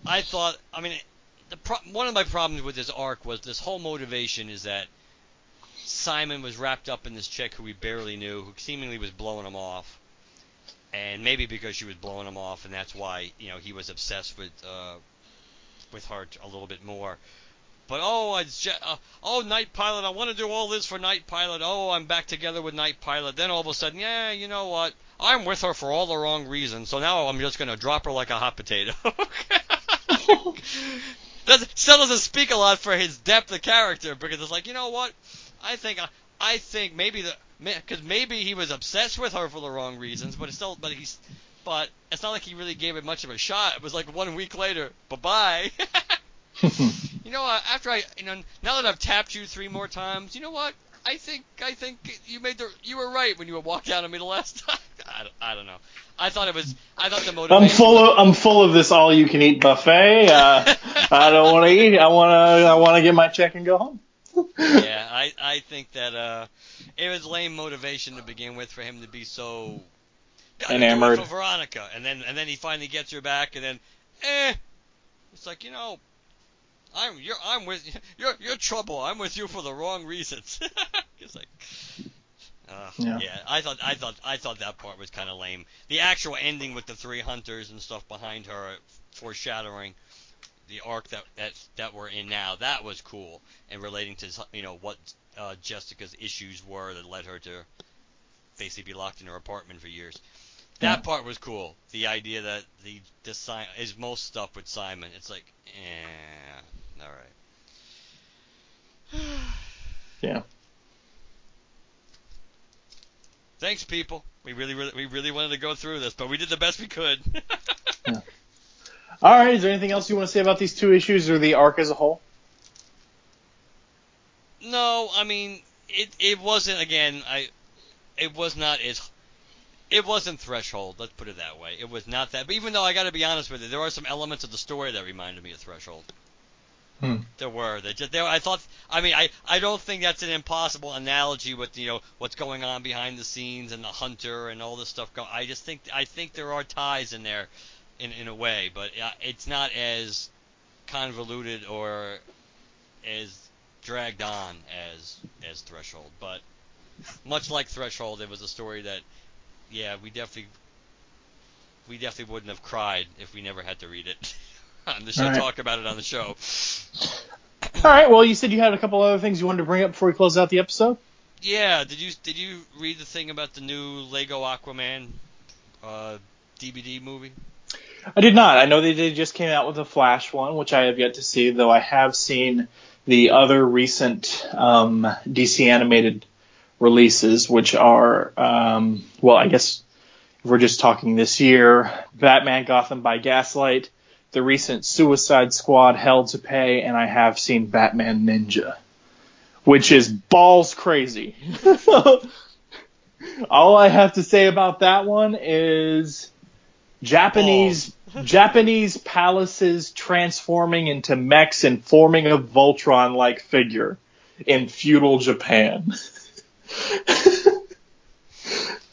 I thought I mean the pro- one of my problems with this arc was this whole motivation is that Simon was wrapped up in this chick who we barely knew who seemingly was blowing him off and maybe because she was blowing him off and that's why you know he was obsessed with uh with her a little bit more but oh, it's uh, oh, Night Pilot, I want to do all this for Night Pilot. Oh, I'm back together with Night Pilot. Then all of a sudden, yeah, you know what? I'm with her for all the wrong reasons. So now I'm just gonna drop her like a hot potato. <laughs> <laughs> does still doesn't speak a lot for his depth of character because it's like, you know what? I think I think maybe the because maybe he was obsessed with her for the wrong reasons, but it's still but he's but it's not like he really gave it much of a shot. It was like one week later, bye bye. <laughs> You know, uh, after I, you know, now that I've tapped you three more times, you know what? I think I think you made the you were right when you walked out on me the last <laughs> time. I, don't- I don't know. I thought it was. I thought the motivation. I'm full of I'm full of this all you can eat buffet. Uh, <laughs> I don't want to eat. I want to I want to get my check and go home. yeah, <laughs> I I think that uh, it was lame motivation to begin with for him to be so "Gotta do it Enamored. for Veronica, and then and then he finally gets her back, and then eh, it's like you know. I'm you're I'm with <laughs> you're you're trouble. I'm with you for the wrong reasons. it's like, uh, Yeah. yeah. I thought I thought I thought that part was kind of lame. The actual ending with the three hunters and stuff behind her, foreshadowing the arc that that that we're in now, that was cool and relating to you know what uh, Jessica's issues were that led her to basically be locked in her apartment for years. That Yeah. part was cool. The idea that the the Si- is most stuff with Simon. It's like, eh, all right. <sighs> Yeah. Thanks, people. We really, really, we really wanted to go through this, but we did the best we could. <laughs> All right. Is there anything else you want to say about these two issues or the arc as a whole? no, I mean, it it wasn't again. I it was not as it wasn't threshold. Let's put it that way. It was not that. But even though I got to be honest with you, there are some elements of the story that reminded me of threshold. Hmm. There were. They just there. I thought. I mean, I I don't think that's an impossible analogy with you know what's going on behind the scenes and the hunter and all this stuff. Go. I just think I think there are ties in there, in in a way, but uh, it's not as convoluted or as dragged on as as Threshold, but much like Threshold, it was a story that, yeah, we definitely we definitely wouldn't have cried if we never had to read it <laughs> <laughs> on the show. Right. Talk about it on the show. All right. Well, you said you had a couple other things you wanted to bring up before we close out the episode. Yeah, did you did you read the thing about the new Lego Aquaman uh, DVD movie? I did not. I know they did just came out with a Flash one, which I have yet to see, though I have seen the other recent um, DC animated releases, which are, um, well, I guess if we're just talking this year, Batman Gotham by Gaslight, the recent Suicide Squad Hell to Pay, and I have seen Batman Ninja, which is balls crazy. <laughs> All I have to say about that one is Japanese <laughs> Japanese palaces transforming into mechs and forming a Voltron like figure in feudal Japan. <laughs>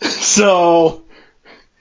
so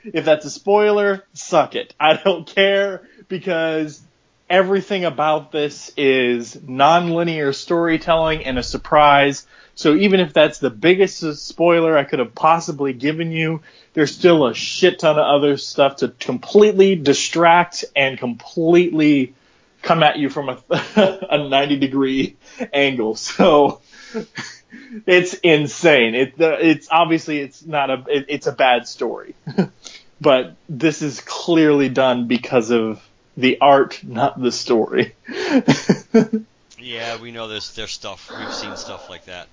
if that's a spoiler, suck it. I don't care because everything about this is non-linear storytelling and a surprise. So even if that's the biggest spoiler I could have possibly given you, there's still a shit ton of other stuff to completely distract and completely come at you from a, <laughs> a 90 degree angle. So <laughs> it's insane. It, it's obviously it's not a, it, it's a bad story, <laughs> but this is clearly done because of the art, not the story. <laughs> Yeah, we know there's there's stuff. We've seen stuff like that.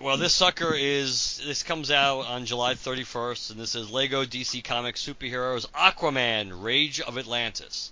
Well, this sucker is this comes out on July 31st, and this is Lego DC Comics Superheroes Aquaman: Rage of Atlantis.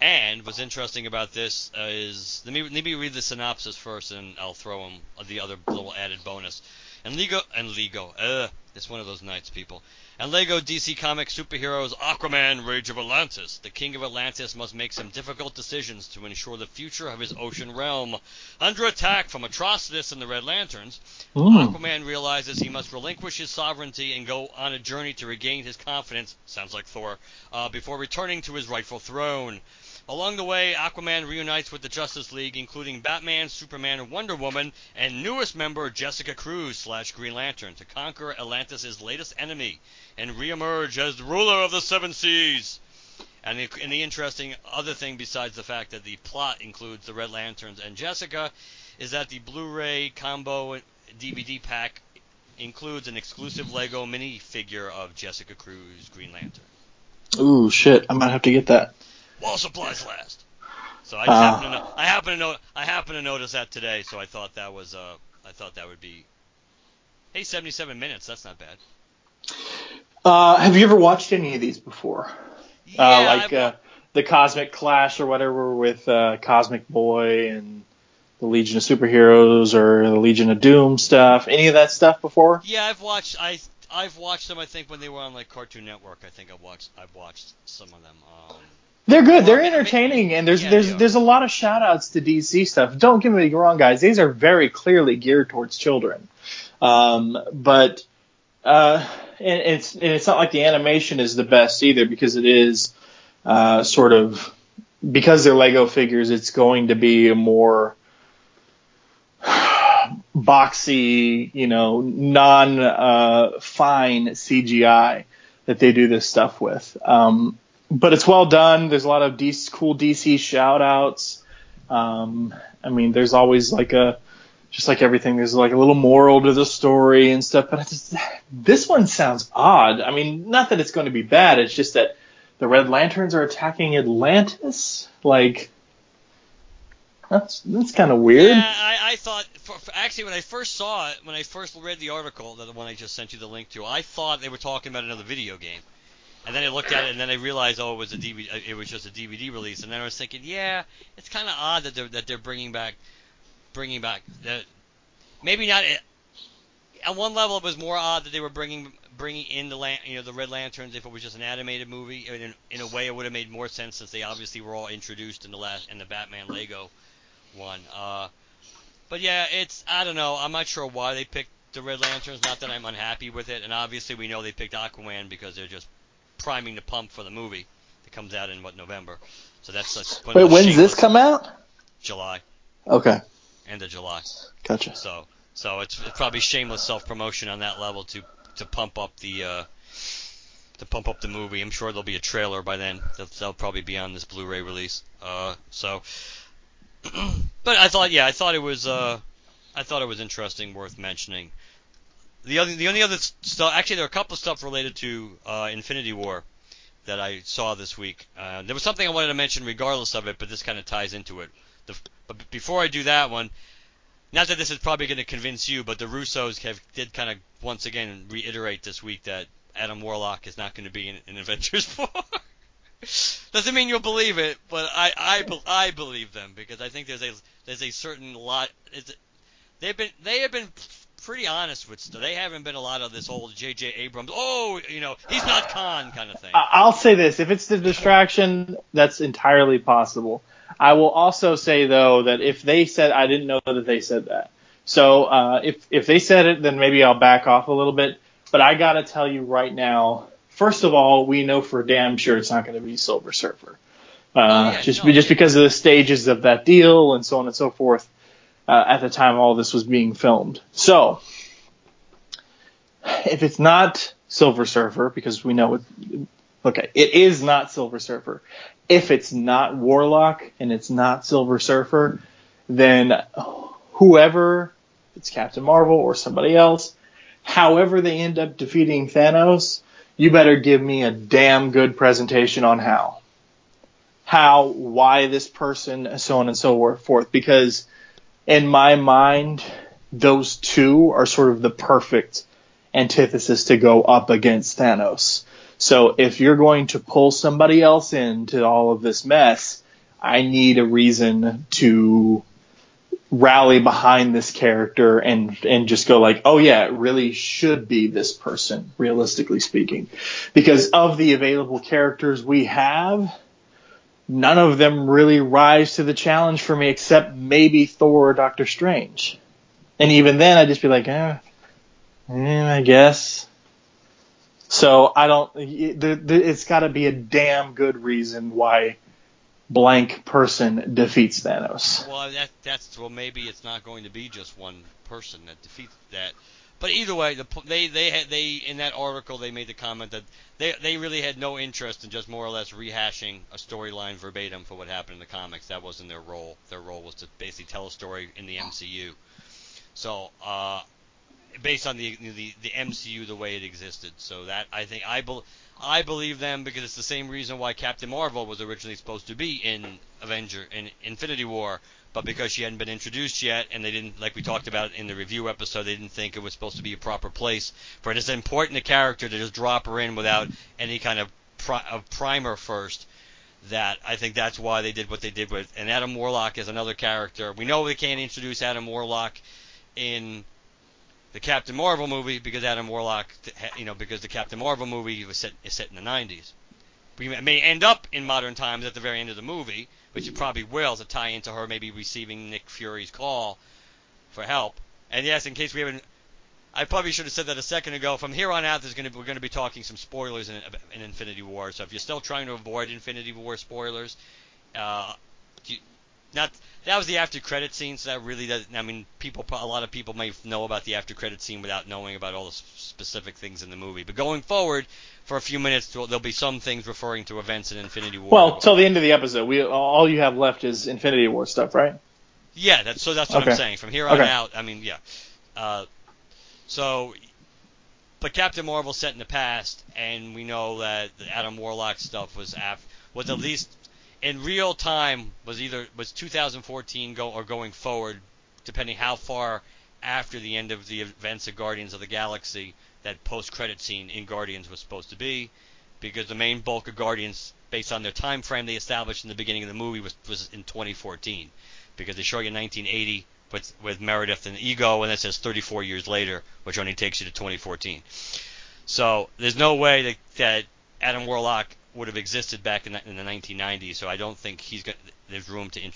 And what's interesting about this uh, is let me let me read the synopsis first, and I'll throw in the other little added bonus. And Lego and Lego, uh, it's one of those nights, people. And Lego DC Comics superheroes Aquaman Rage of Atlantis. The King of Atlantis must make some difficult decisions to ensure the future of his ocean realm. Under attack from Atrocitus and the Red Lanterns, Mm. Aquaman realizes he must relinquish his sovereignty and go on a journey to regain his confidence, sounds like Thor, uh, before returning to his rightful throne. Along the way, Aquaman reunites with the Justice League, including Batman, Superman, and Wonder Woman, and newest member Jessica Cruz slash Green Lantern, to conquer Atlantis' latest enemy and reemerge as the ruler of the Seven Seas. And the, and the interesting other thing, besides the fact that the plot includes the Red Lanterns and Jessica, is that the Blu-ray combo DVD pack includes an exclusive Lego minifigure of Jessica Cruz, Green Lantern. Ooh, shit! I might have to get that. While supplies last. So I just Ah. happen to know, I happen to know I happen to notice that today, so I thought that was uh I thought that would be Hey, 77 minutes, that's not bad. Uh, have you ever watched any of these before? Yeah, uh, like uh, the Cosmic Clash or whatever with uh, Cosmic Boy and the Legion of Superheroes or the Legion of Doom stuff. Any of that stuff before? Yeah, I've watched I I've watched them I think when they were on like Cartoon Network. I think I've watched I've watched some of them. Um They're good. They're Well, I mean- entertaining, and there's Yeah, there's there's a lot of shout outs to DC stuff. Don't get me wrong, guys. These are very clearly geared towards children. Um, but uh, and it's and it's not like the animation is the best either because it is uh, sort of because they're Lego figures. It's going to be a more <sighs> boxy, you know, non uh, fine CGI that they do this stuff with. Um, but it's well done. There's a lot of DC, cool DC shout outs. Um, I mean, there's always like a, just like everything, there's like a little moral to the story and stuff. But it's, this one sounds odd. I mean, not that it's going to be bad. It's just that the Red Lanterns are attacking Atlantis. Like, that's that's kind of weird. Yeah, I, I thought for, for, actually when I first saw it, when I first read the article, the one I just sent you the link to, I thought they were talking about another video game. And then I looked at it, and then I realized, oh, it was a DVD. It was just a DVD release. And then I was thinking, yeah, it's kind of odd that they're that they're bringing back, bringing back that. Maybe not. On one level, it was more odd that they were bringing bringing in the lan- you know the Red Lanterns if it was just an animated movie. In, in a way, it would have made more sense since they obviously were all introduced in the last in the Batman Lego one. Uh, but yeah, it's I don't know. I'm not sure why they picked the Red Lanterns. Not that I'm unhappy with it, and obviously we know they picked Aquaman because they're just priming the pump for the movie that comes out in what November. So that's, of Wait, when's this come out? July. Okay. end of July. Gotcha. So so it's, it's probably shameless self promotion on that level to to pump up the uh, to pump up the movie. I'm sure there'll be a trailer by then. That'll, that'll probably be on this Blu-ray release. Uh, so, <clears throat> but I thought, yeah, I thought it was, uh, I thought it was interesting, worth mentioning. The other, the only other stuff, actually, there are a couple of stuff related to uh, Infinity War that I saw this week. Uh, there was something I wanted to mention, regardless of it, but this kind of ties into it. The, but before I do that one, not that this is probably going to convince you, but the Russos have did kind of once again reiterate this week that Adam Warlock is not going to be in, in <laughs> Avengers 4. Doesn't mean you'll believe it, but I I, I believe them because I think there's a there's a certain lot. They've been they have been pretty honest with stuff. They haven't been a lot of this old J.J. Abrams. Oh, you know, he's not Khan kind of thing. I'll say this: if it's the distraction, that's entirely possible. I will also say though that if they said, I didn't know that they said that. So uh, if if they said it, then maybe I'll back off a little bit. But I gotta tell you right now, first of all, we know for damn sure it's not going to be Silver Surfer. Uh, oh, yeah, just no, just yeah. because of the stages of that deal and so on and so forth. Uh, at the time all this was being filmed. So, if it's not Silver Surfer, because we know it, okay, it is not Silver Surfer. If it's not Warlock and it's not Silver Surfer, then whoever, it's Captain Marvel or somebody else, however they end up defeating Thanos, you better give me a damn good presentation on how. How, why this person, so on and so forth. Because in my mind, those two are sort of the perfect antithesis to go up against Thanos. So if you're going to pull somebody else into all of this mess, I need a reason to rally behind this character and and just go like, oh yeah, it really should be this person, realistically speaking, because of the available characters we have, none of them really rise to the challenge for me except maybe Thor or Doctor Strange, and even then I'd just be like, eh, eh I guess. So I don't. It's got to be a damn good reason why blank person defeats Thanos. Well, that that's well maybe it's not going to be just one person that defeats that. But either way, the, they they had they in that article they made the comment that they they really had no interest in just more or less rehashing a storyline verbatim for what happened in the comics. That wasn't their role. Their role was to basically tell a story in the MCU. So uh, based on the, the the MCU the way it existed. So that I think I be, I believe them because it's the same reason why Captain Marvel was originally supposed to be in Avenger in Infinity War, but because she hadn't been introduced yet, and they didn't like we talked about in the review episode, they didn't think it was supposed to be a proper place for this important a character to just drop her in without any kind of, pri- of primer first that I think that's why they did what they did with. And Adam Warlock is another character. We know they can't introduce Adam Warlock in the Captain Marvel movie because Adam Warlock, you know, because the Captain Marvel movie was set is set in the 90s. We may end up in modern times at the very end of the movie, which it probably will to tie into her maybe receiving Nick Fury's call for help. And yes, in case we haven't, I probably should have said that a second ago. From here on out, there's going to we're going to be talking some spoilers in, in Infinity War. So if you're still trying to avoid Infinity War spoilers, uh, you, not that was the after credit scene, so that really doesn't. I mean, people, a lot of people may know about the after credit scene without knowing about all the specific things in the movie. But going forward, for a few minutes, there'll be some things referring to events in Infinity War. Well, till the end of the episode, we all you have left is Infinity War stuff, right? Yeah, that's so. That's what okay. I'm saying. From here on okay. out, I mean, yeah. Uh, so, but Captain Marvel set in the past, and we know that the Adam Warlock stuff was af- was at least in real time was either was 2014 go or going forward, depending how far after the end of the events of Guardians of the Galaxy that post-credit scene in Guardians was supposed to be, because the main bulk of Guardians, based on their time frame they established in the beginning of the movie, was was in 2014, because they show you 1980 with with Meredith and Ego, and it says 34 years later, which only takes you to 2014. So there's no way that, that Adam Warlock would have existed back in the, in the 1990s. So I don't think he's got there's room to. In,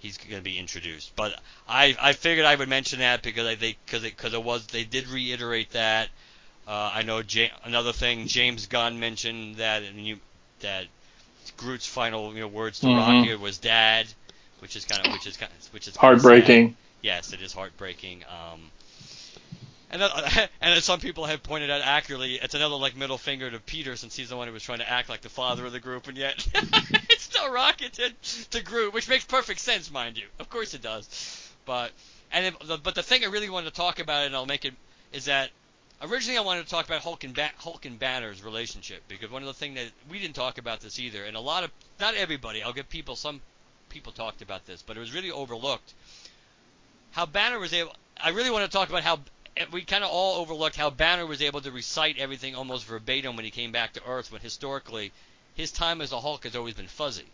he's going to be introduced. But I I figured I would mention that because I think because it because it was they did reiterate that. Uh, I know J- another thing James Gunn mentioned that and you that Groot's final you know words to mm-hmm. Rocket was dad, which is kind of which is kind of, which is Heartbreaking. sad. Yes, it is heartbreaking. Um, and that, <laughs> and as some people have pointed out accurately, it's another like middle finger to Peter since he's the one who was trying to act like the father of the group, and yet <laughs> it's still rocketed to Groot, which makes perfect sense, mind you. Of course it does. But and but the thing I really wanted to talk about, and I'll make it, is that originally I wanted to talk about Hulk and ba- Hulk and Banner's relationship because one of the things that we didn't talk about this either, and a lot of not everybody, I'll give people some people talked about this, but it was really overlooked. How Banner was able. I really want to talk about how we kind of all overlooked how Banner was able to recite everything almost verbatim when he came back to Earth, when historically his time as a Hulk has always been fuzzy.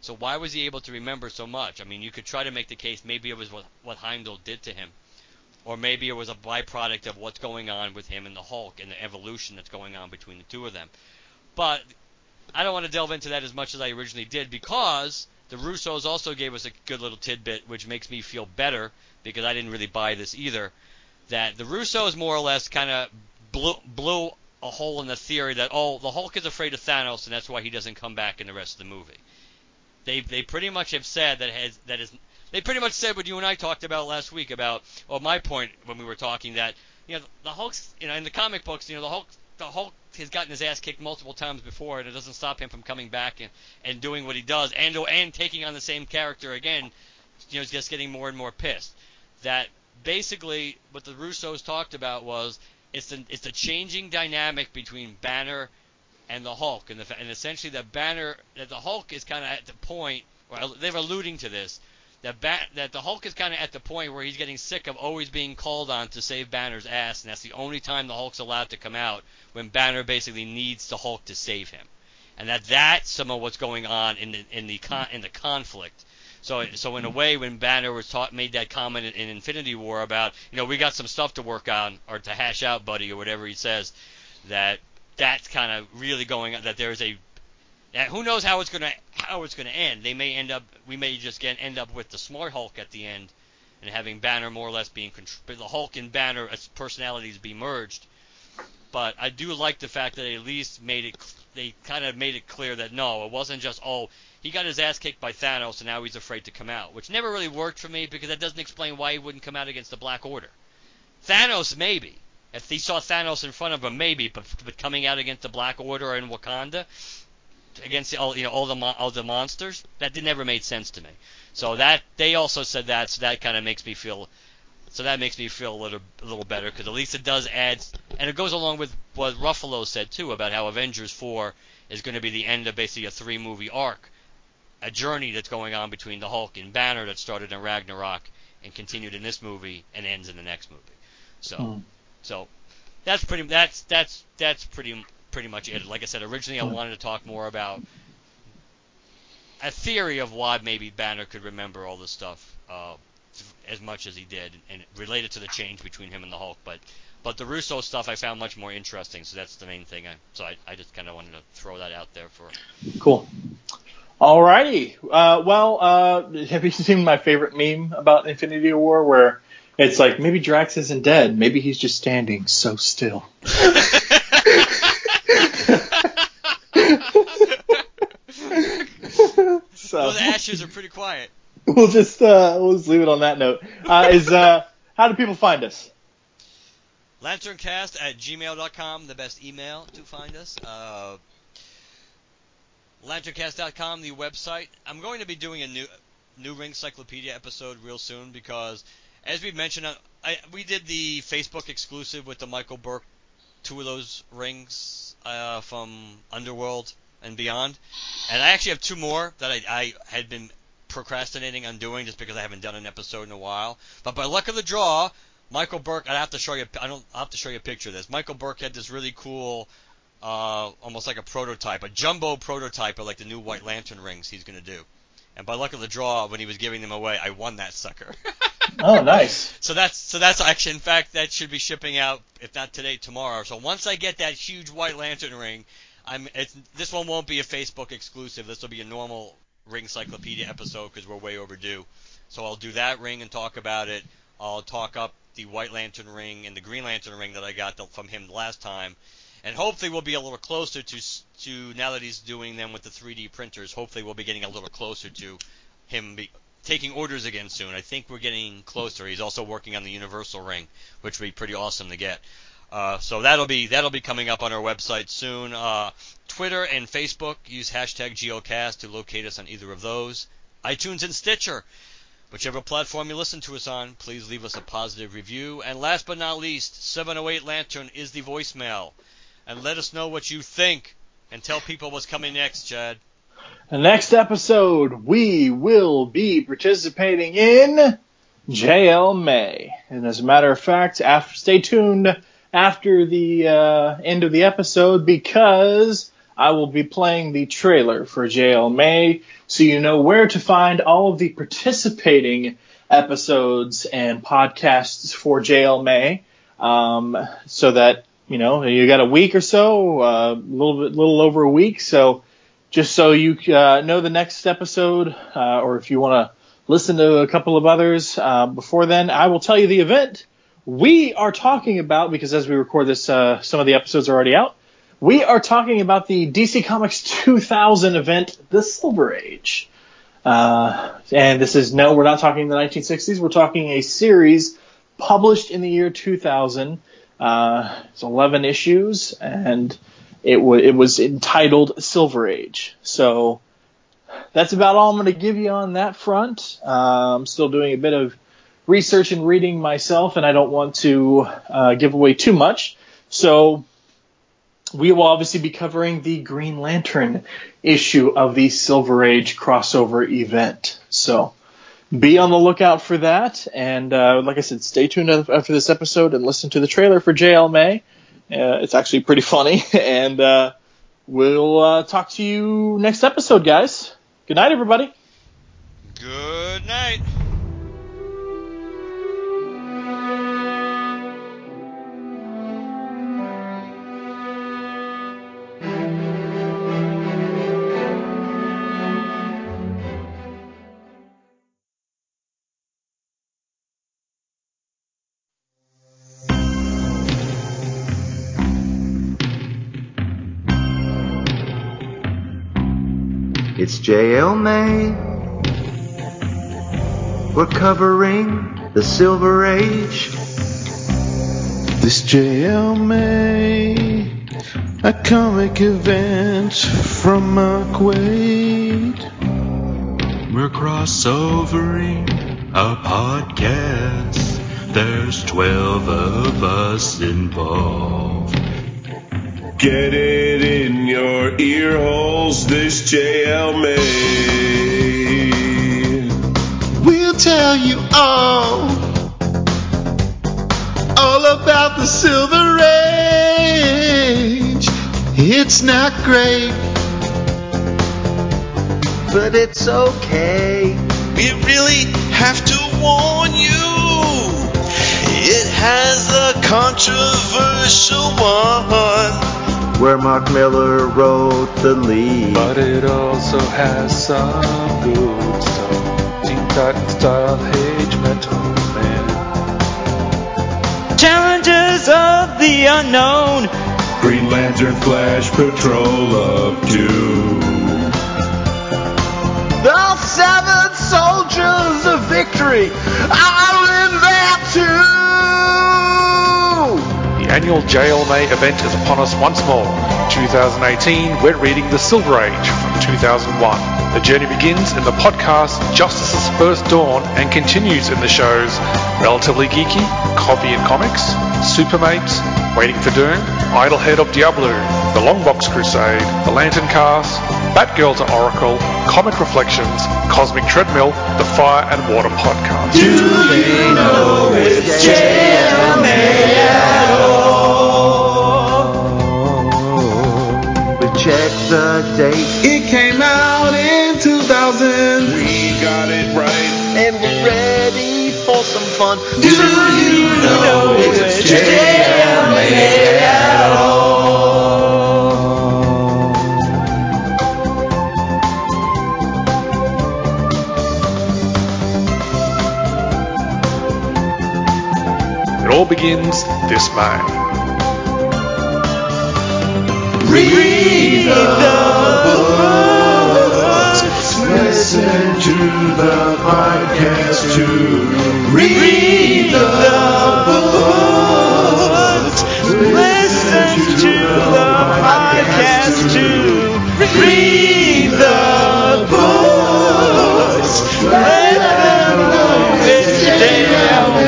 So why was he able to remember so much? I mean, you could try to make the case maybe it was what, what Heimdall did to him, or maybe it was a byproduct of what's going on with him and the Hulk and the evolution that's going on between the two of them. But I don't want to delve into that as much as I originally did because the Russos also gave us a good little tidbit, which makes me feel better because I didn't really buy this either. That the Russos more or less kind of blew, blew a hole in the theory that oh the Hulk is afraid of Thanos and that's why he doesn't come back in the rest of the movie. They they pretty much have said that has that is they pretty much said what you and I talked about last week about well my point when we were talking that you know the Hulk's you know in the comic books you know the Hulk the Hulk has gotten his ass kicked multiple times before and it doesn't stop him from coming back and, and doing what he does and and taking on the same character again you know just getting more and more pissed that basically what the Russos talked about was it's the it's the changing dynamic between Banner and the Hulk, and, the, and essentially the Banner that the Hulk is kind of at the point, or they're alluding to this, that ba- that the Hulk is kind of at the point where he's getting sick of always being called on to save Banner's ass, and that's the only time the Hulk's allowed to come out when Banner basically needs the Hulk to save him, and that that's some of what's going on in the in the con- in the conflict. So, so in a way, when Banner was taught, made that comment in, in Infinity War about, you know, we got some stuff to work on or to hash out, buddy, or whatever he says, that that's kind of really going. That there's a that who knows how it's gonna how it's gonna end. They may end up we may just get end up with the smart Hulk at the end, and having Banner more or less being the Hulk and Banner as personalities be merged. But I do like the fact that they at least made it they kind of made it clear that no, it wasn't just oh he got his ass kicked by Thanos and now he's afraid to come out, which never really worked for me because that doesn't explain why he wouldn't come out against the Black Order. Thanos maybe, if he saw Thanos in front of him, maybe, but, but coming out against the Black Order in Wakanda, against all you know all the all the monsters, that did never made sense to me. So that they also said that, so that kind of makes me feel, so that makes me feel a little a little better because at least it does add, and it goes along with what Ruffalo said too about how Avengers 4 is going to be the end of basically a three movie arc, a journey that's going on between the Hulk and Banner that started in Ragnarok and continued in this movie and ends in the next movie. So. Hmm. So that's pretty that's that's that's pretty pretty much it. Like I said, originally I wanted to talk more about a theory of why maybe Banner could remember all this stuff uh, as much as he did, and related to the change between him and the Hulk. But but the Russo stuff I found much more interesting, so that's the main thing. I, so I, I just kind of wanted to throw that out there for. Cool. Alrighty. Uh, well, uh, have you seen my favorite meme about Infinity War where it's like maybe Drax isn't dead, maybe he's just standing so still. <laughs> so Those ashes are pretty quiet. we'll just uh, we'll just leave it on that note. Uh, is uh, how do people find us? Lanterncast at gmail.com, the best email to find us. Lanterncast.com, the website. I'm going to be doing a new new Ring Cyclopedia episode real soon because, as we mentioned, uh, I, we did the Facebook exclusive with the Michael Burke, two of those rings uh, from Underworld and beyond, and I actually have two more that I, I had been procrastinating on doing just because I haven't done an episode in a while. But by luck of the draw, Michael Burke, I have to show you. I don't. I have to show you a picture of this. Michael Burke had this really cool, uh, almost like a prototype, a jumbo prototype of like the new White Lantern rings he's gonna do. And by luck of the draw, when he was giving them away, I won that sucker. <laughs> Oh, nice. <laughs> so that's so that's actually, in fact, that should be shipping out if not today, tomorrow. So once I get that huge White Lantern ring, I'm. It's, this one won't be a Facebook exclusive. This will be a normal Ring Cyclopedia episode because we're way overdue. So I'll do that ring and talk about it. I'll talk up the White Lantern ring and the Green Lantern ring that I got from him last time, and hopefully we'll be a little closer to to now that he's doing them with the 3D printers. Hopefully we'll be getting a little closer to him be, taking orders again soon. I think we're getting closer. He's also working on the Universal Ring, which would be pretty awesome to get. Uh, so that'll be that'll be coming up on our website soon. Uh, Twitter and Facebook use hashtag Geocast to locate us on either of those. iTunes and Stitcher. Whichever platform you listen to us on, please leave us a positive review. And last but not least, 708 Lantern is the voicemail. And let us know what you think. And tell people what's coming next, Chad. The next episode, we will be participating in JL May. And as a matter of fact, after, stay tuned after the uh, end of the episode because I will be playing the trailer for JL May so you know where to find all of the participating episodes and podcasts for JL May um, so that you know you got a week or so, a uh, little bit, little over a week. So just so you uh, know the next episode, uh, or if you want to listen to a couple of others uh, before then, I will tell you the event we are talking about because as we record this, uh, some of the episodes are already out. We are talking about the DC Comics <laughs> 2000 event, The Silver Age. Uh, and this is no, we're not talking the 1960s. We're talking a series published in the year 2000. Uh, it's 11 issues, and it, w- it was entitled Silver Age. So that's about all I'm going to give you on that front. Uh, I'm still doing a bit of research and reading myself, and I don't want to uh, give away too much. So we will obviously be covering the Green Lantern issue of the Silver Age crossover event. So be on the lookout for that. And uh, like I said, stay tuned after this episode and listen to the trailer for JL May. Uh, it's actually pretty <laughs> funny. And uh, we'll uh, talk to you next episode, guys. Good night, everybody. Good night. It's JL May. We're covering the Silver Age. This JL May, a comic event from Mark Waid. We're crossovering a podcast. There's 12 of us involved. Get it in your ear holes, this JL May. We'll tell you all, all about the Silver Age. It's not great, but it's okay. We really have to warn you. It has a controversial one where Mark Millar wrote the lead. But it also has some good stuff. Teen Titan style Age Metal Man. Challengers of the unknown. Green Lantern Flash Patrol of Doom. The Seven Soldiers of Victory are in there too annual JL May event is upon us once more. 2018, we're reading The Silver Age from 2001. The journey begins in the podcast Justice's First Dawn and continues in the shows Relatively Geeky, Coffee and Comics, Supermates, Waiting for Doom, Idlehead of Diablo, The Longbox Crusade, The Lantern Cast, Batgirl to Oracle, Comic Reflections, Cosmic Treadmill, The Fire and Water Podcast. Do you know it's JL the date. It came out in 2000. We got it right. And we're ready for some fun. Do, Do you know, know it's JMA at all? It all begins this May. To read the books. Listen to the podcast to read the books. Let them know which day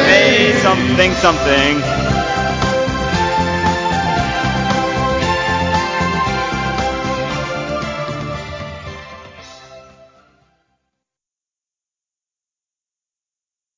may something something.